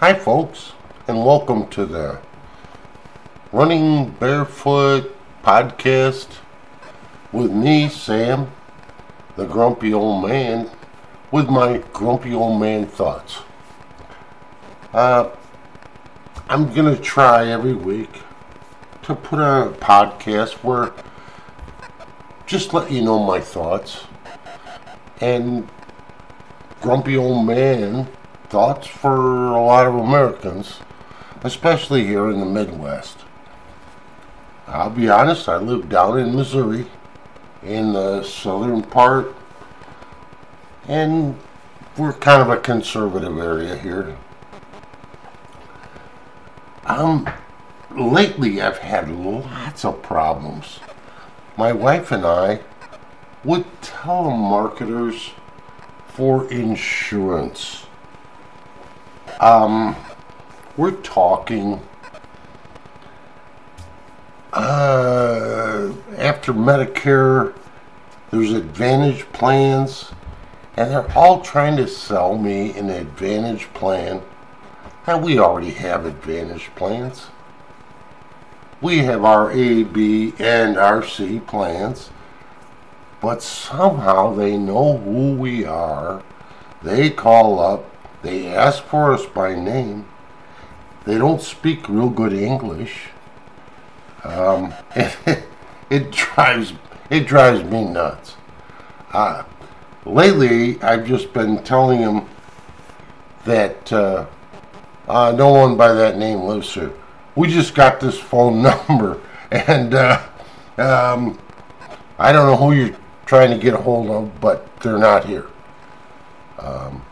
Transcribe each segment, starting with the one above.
Hi, folks, and welcome to the Running Bear Foot podcast with me, Sam, the grumpy old man, with my grumpy old man thoughts. Uh, I'm going to try every week to put on a podcast where just let you know my thoughts and grumpy old man thoughts for a lot of Americans, especially here in the Midwest. I'll be honest, I live down in Missouri, in the southern part, and we're kind of a conservative area here. Um, lately I've had lots of problems. My wife and I with telemarketers for insurance. Um, we're talking uh, after Medicare, there's Advantage plans, and they're all trying to sell me an Advantage plan. And we already have Advantage plans. We have our A, B, and our C plans, but somehow they know who we are. They call up, they ask for us by name. They don't speak real good English. Um, it, it drives it drives me nuts. Uh, lately, I've just been telling them that uh, uh, no one by that name lives here. We just got this phone number, and uh, um, I don't know who you're trying to get a hold of, but they're not here. Um,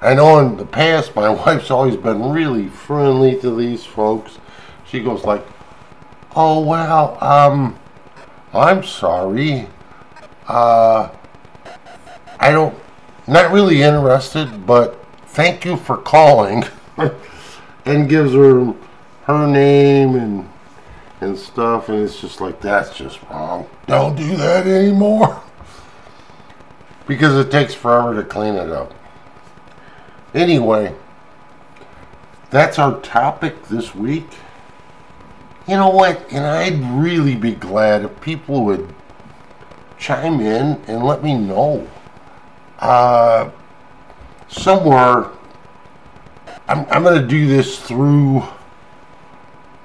I know in the past my wife's always been really friendly to these folks. She goes like, "Oh well, um, I'm sorry. Uh, I don't, not really interested, but thank you for calling." and gives her her name and and stuff, and it's just like that's just wrong. Don't do that anymore because it takes forever to clean it up. Anyway, that's our topic this week. You know what? And I'd really be glad if people would chime in and let me know. Uh, somewhere, I'm, I'm going to do this through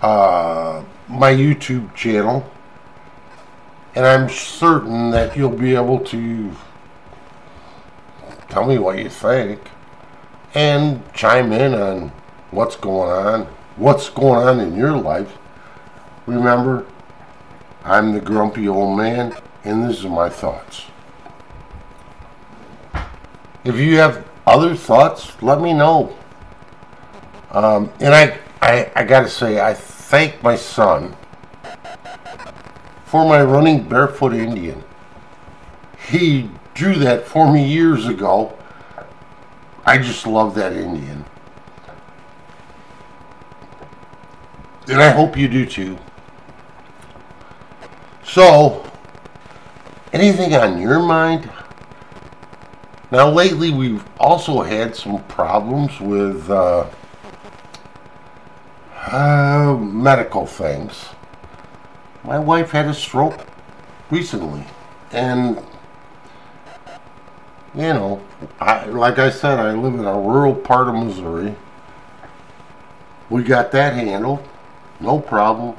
uh, my YouTube channel. And I'm certain that you'll be able to tell me what you think and chime in on what's going on, what's going on in your life. Remember, I'm the grumpy old man, and these are my thoughts. If you have other thoughts, let me know. Um, and I, I, I got to say, I thank my son for my running barefoot Indian. He drew that for me years ago. I just love that Indian. And I hope you do too. So, anything on your mind? Now, lately we've also had some problems with uh, uh, medical things. My wife had a stroke recently, and you know, I, like I said, I live in a rural part of Missouri. We got that handled, no problem.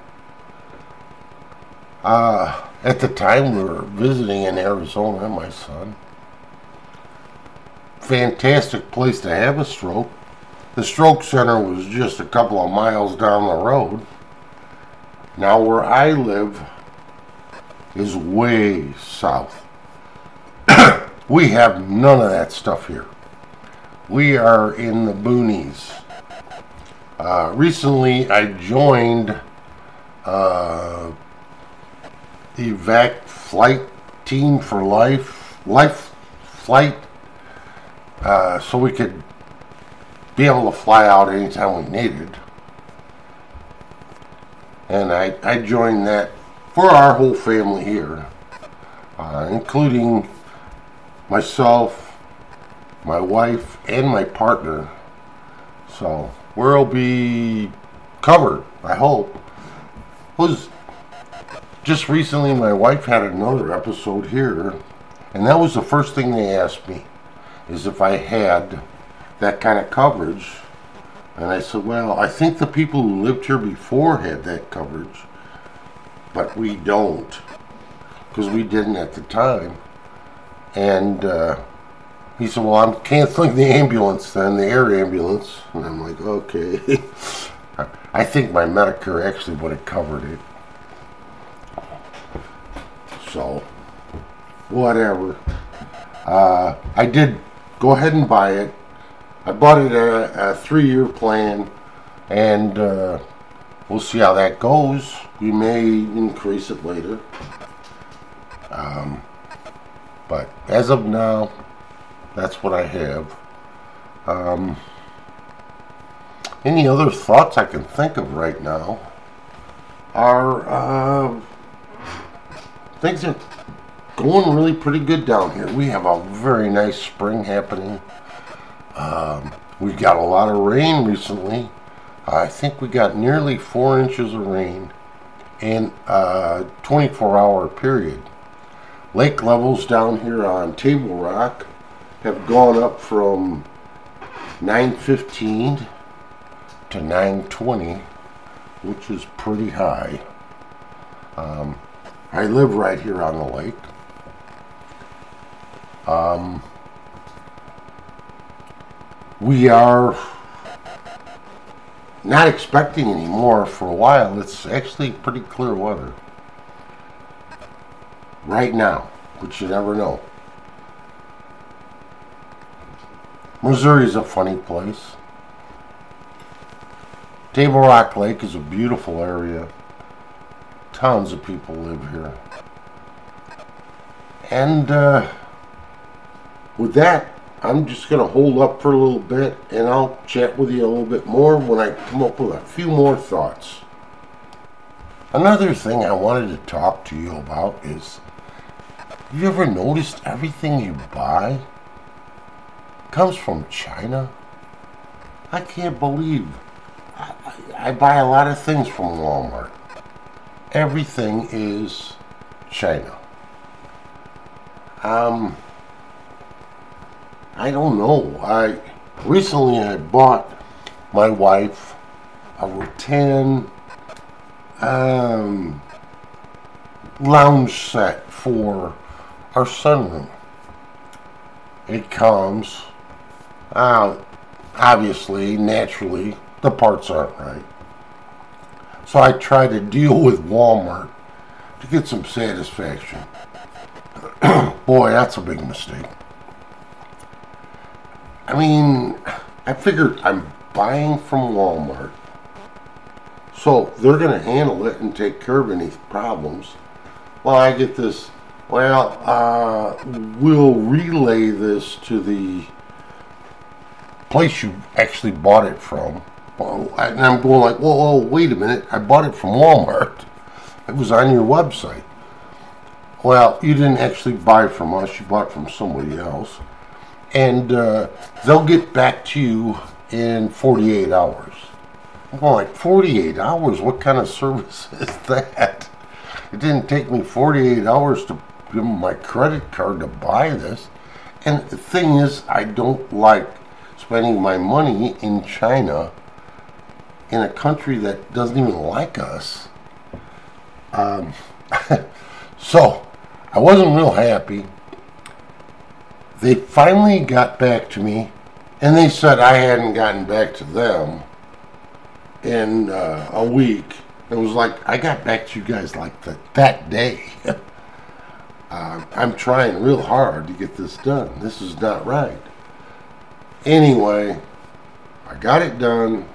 Uh, at the time, we were visiting in Arizona, my son. Fantastic place to have a stroke. The stroke center was just a couple of miles down the road. Now, where I live is way south. We have none of that stuff here. We are in the boonies. Uh, recently, I joined uh, the VAC Flight Team for Life, Life Flight, uh, so we could be able to fly out anytime we needed. And I, I joined that for our whole family here, uh, including myself, my wife, and my partner. So we'll be covered, I hope. Was just recently my wife had another episode here, and that was the first thing they asked me is if I had that kind of coverage. And I said, well, I think the people who lived here before had that coverage, but we don't because we didn't at the time. And uh, he said, Well, I'm canceling the ambulance then, the air ambulance. And I'm like, Okay. I think my Medicare actually would have covered it. So, whatever. Uh, I did go ahead and buy it. I bought it a, a three year plan, and uh, we'll see how that goes. We may increase it later. Um, but as of now, that's what I have. Um, any other thoughts I can think of right now are uh, things are going really pretty good down here. We have a very nice spring happening. Um, we got a lot of rain recently. I think we got nearly four inches of rain in a 24 hour period. Lake levels down here on Table Rock have gone up from 915 to 920, which is pretty high. Um, I live right here on the lake. Um, we are not expecting any more for a while. It's actually pretty clear weather right now, but you never know. Missouri's a funny place. Table Rock Lake is a beautiful area. Tons of people live here. And uh, with that, I'm just going to hold up for a little bit and I'll chat with you a little bit more when I come up with a few more thoughts. Another thing I wanted to talk to you about is you ever noticed everything you buy comes from China? I can't believe. I, I, I buy a lot of things from Walmart. Everything is China. Um, I don't know. I recently I bought my wife a rattan um, lounge set for our sunroom. It comes out, obviously, naturally, the parts aren't right. So I try to deal with Walmart to get some satisfaction. Boy, that's a big mistake. I mean, I figured I'm buying from Walmart. So they're going to handle it and take care of any problems. Well, I get this well, uh, we'll relay this to the place you actually bought it from. And I'm going like, whoa, whoa, wait a minute. I bought it from Walmart. It was on your website. Well, you didn't actually buy from us. You bought from somebody else. And uh, they'll get back to you in 48 hours. I'm going like, 48 hours? What kind of service is that? It didn't take me 48 hours to my credit card to buy this. And the thing is, I don't like spending my money in China in a country that doesn't even like us. Um, so I wasn't real happy. They finally got back to me, and they said I hadn't gotten back to them in uh, a week. It was like I got back to you guys like the, that day. Uh, I'm trying real hard to get this done. This is not right. Anyway, I got it done.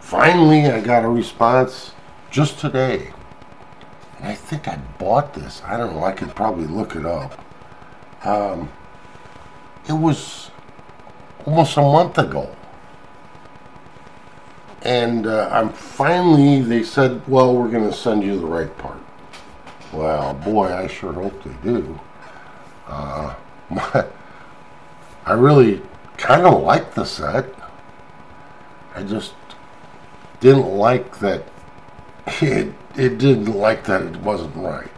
Finally, I got a response just today. And I think I bought this. I don't know. I could probably look it up. Um, it was almost a month ago. And uh, I'm finally, they said, well, we're going to send you the right part. Well, boy, I sure hope they do. Uh, my, I really kind of like the set. I just didn't like that. It, it didn't like that it wasn't right.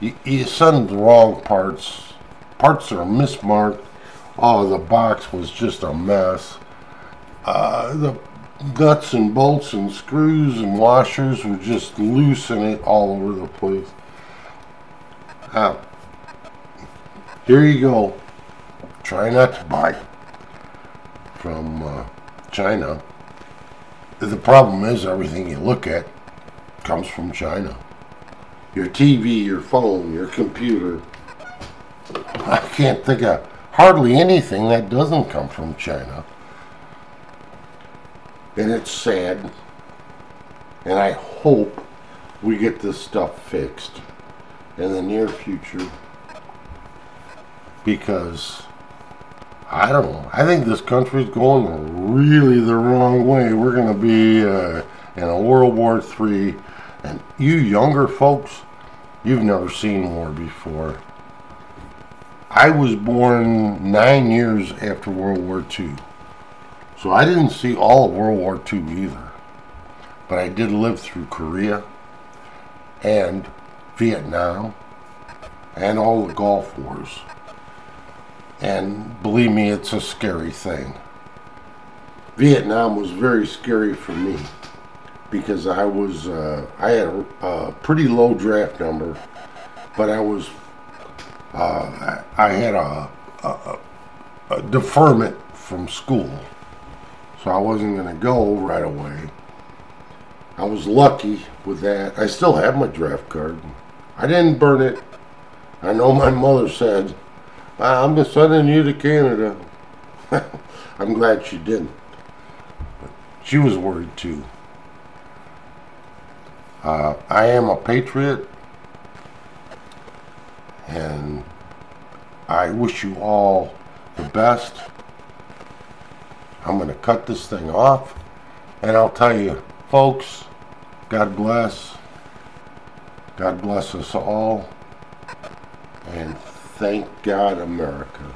You, you send the wrong parts. Parts are mismarked. Oh, the box was just a mess. Uh, the nuts and bolts and screws and washers were just loose in it all over the place. Uh, here you go. Try not to buy from uh, China. The problem is everything you look at comes from China. Your TV, your phone, your computer. I can't think of hardly anything that doesn't come from China. And it's sad. And I hope we get this stuff fixed in the near future because I don't know. I think this country's going really the wrong way. We're going to be uh, in a World War III, and you younger folks, you've never seen war before. I was born nine years after World War II, so I didn't see all of World War II either. But I did live through Korea and Vietnam and all the Gulf Wars. And believe me, it's a scary thing. Vietnam was very scary for me because I was uh, I had a, a, pretty low draft number, but I was uh, I had a, a, a deferment from school, so I wasn't going to go right away. I was lucky with that. I still have my draft card. I didn't burn it. I know my mother said I'm just sending you to Canada. I'm glad she didn't. But she was worried too. Uh, I am a patriot, and I wish you all the best. I'm going to cut this thing off, and I'll tell you, folks, God bless. God bless us all. And Thank God, America.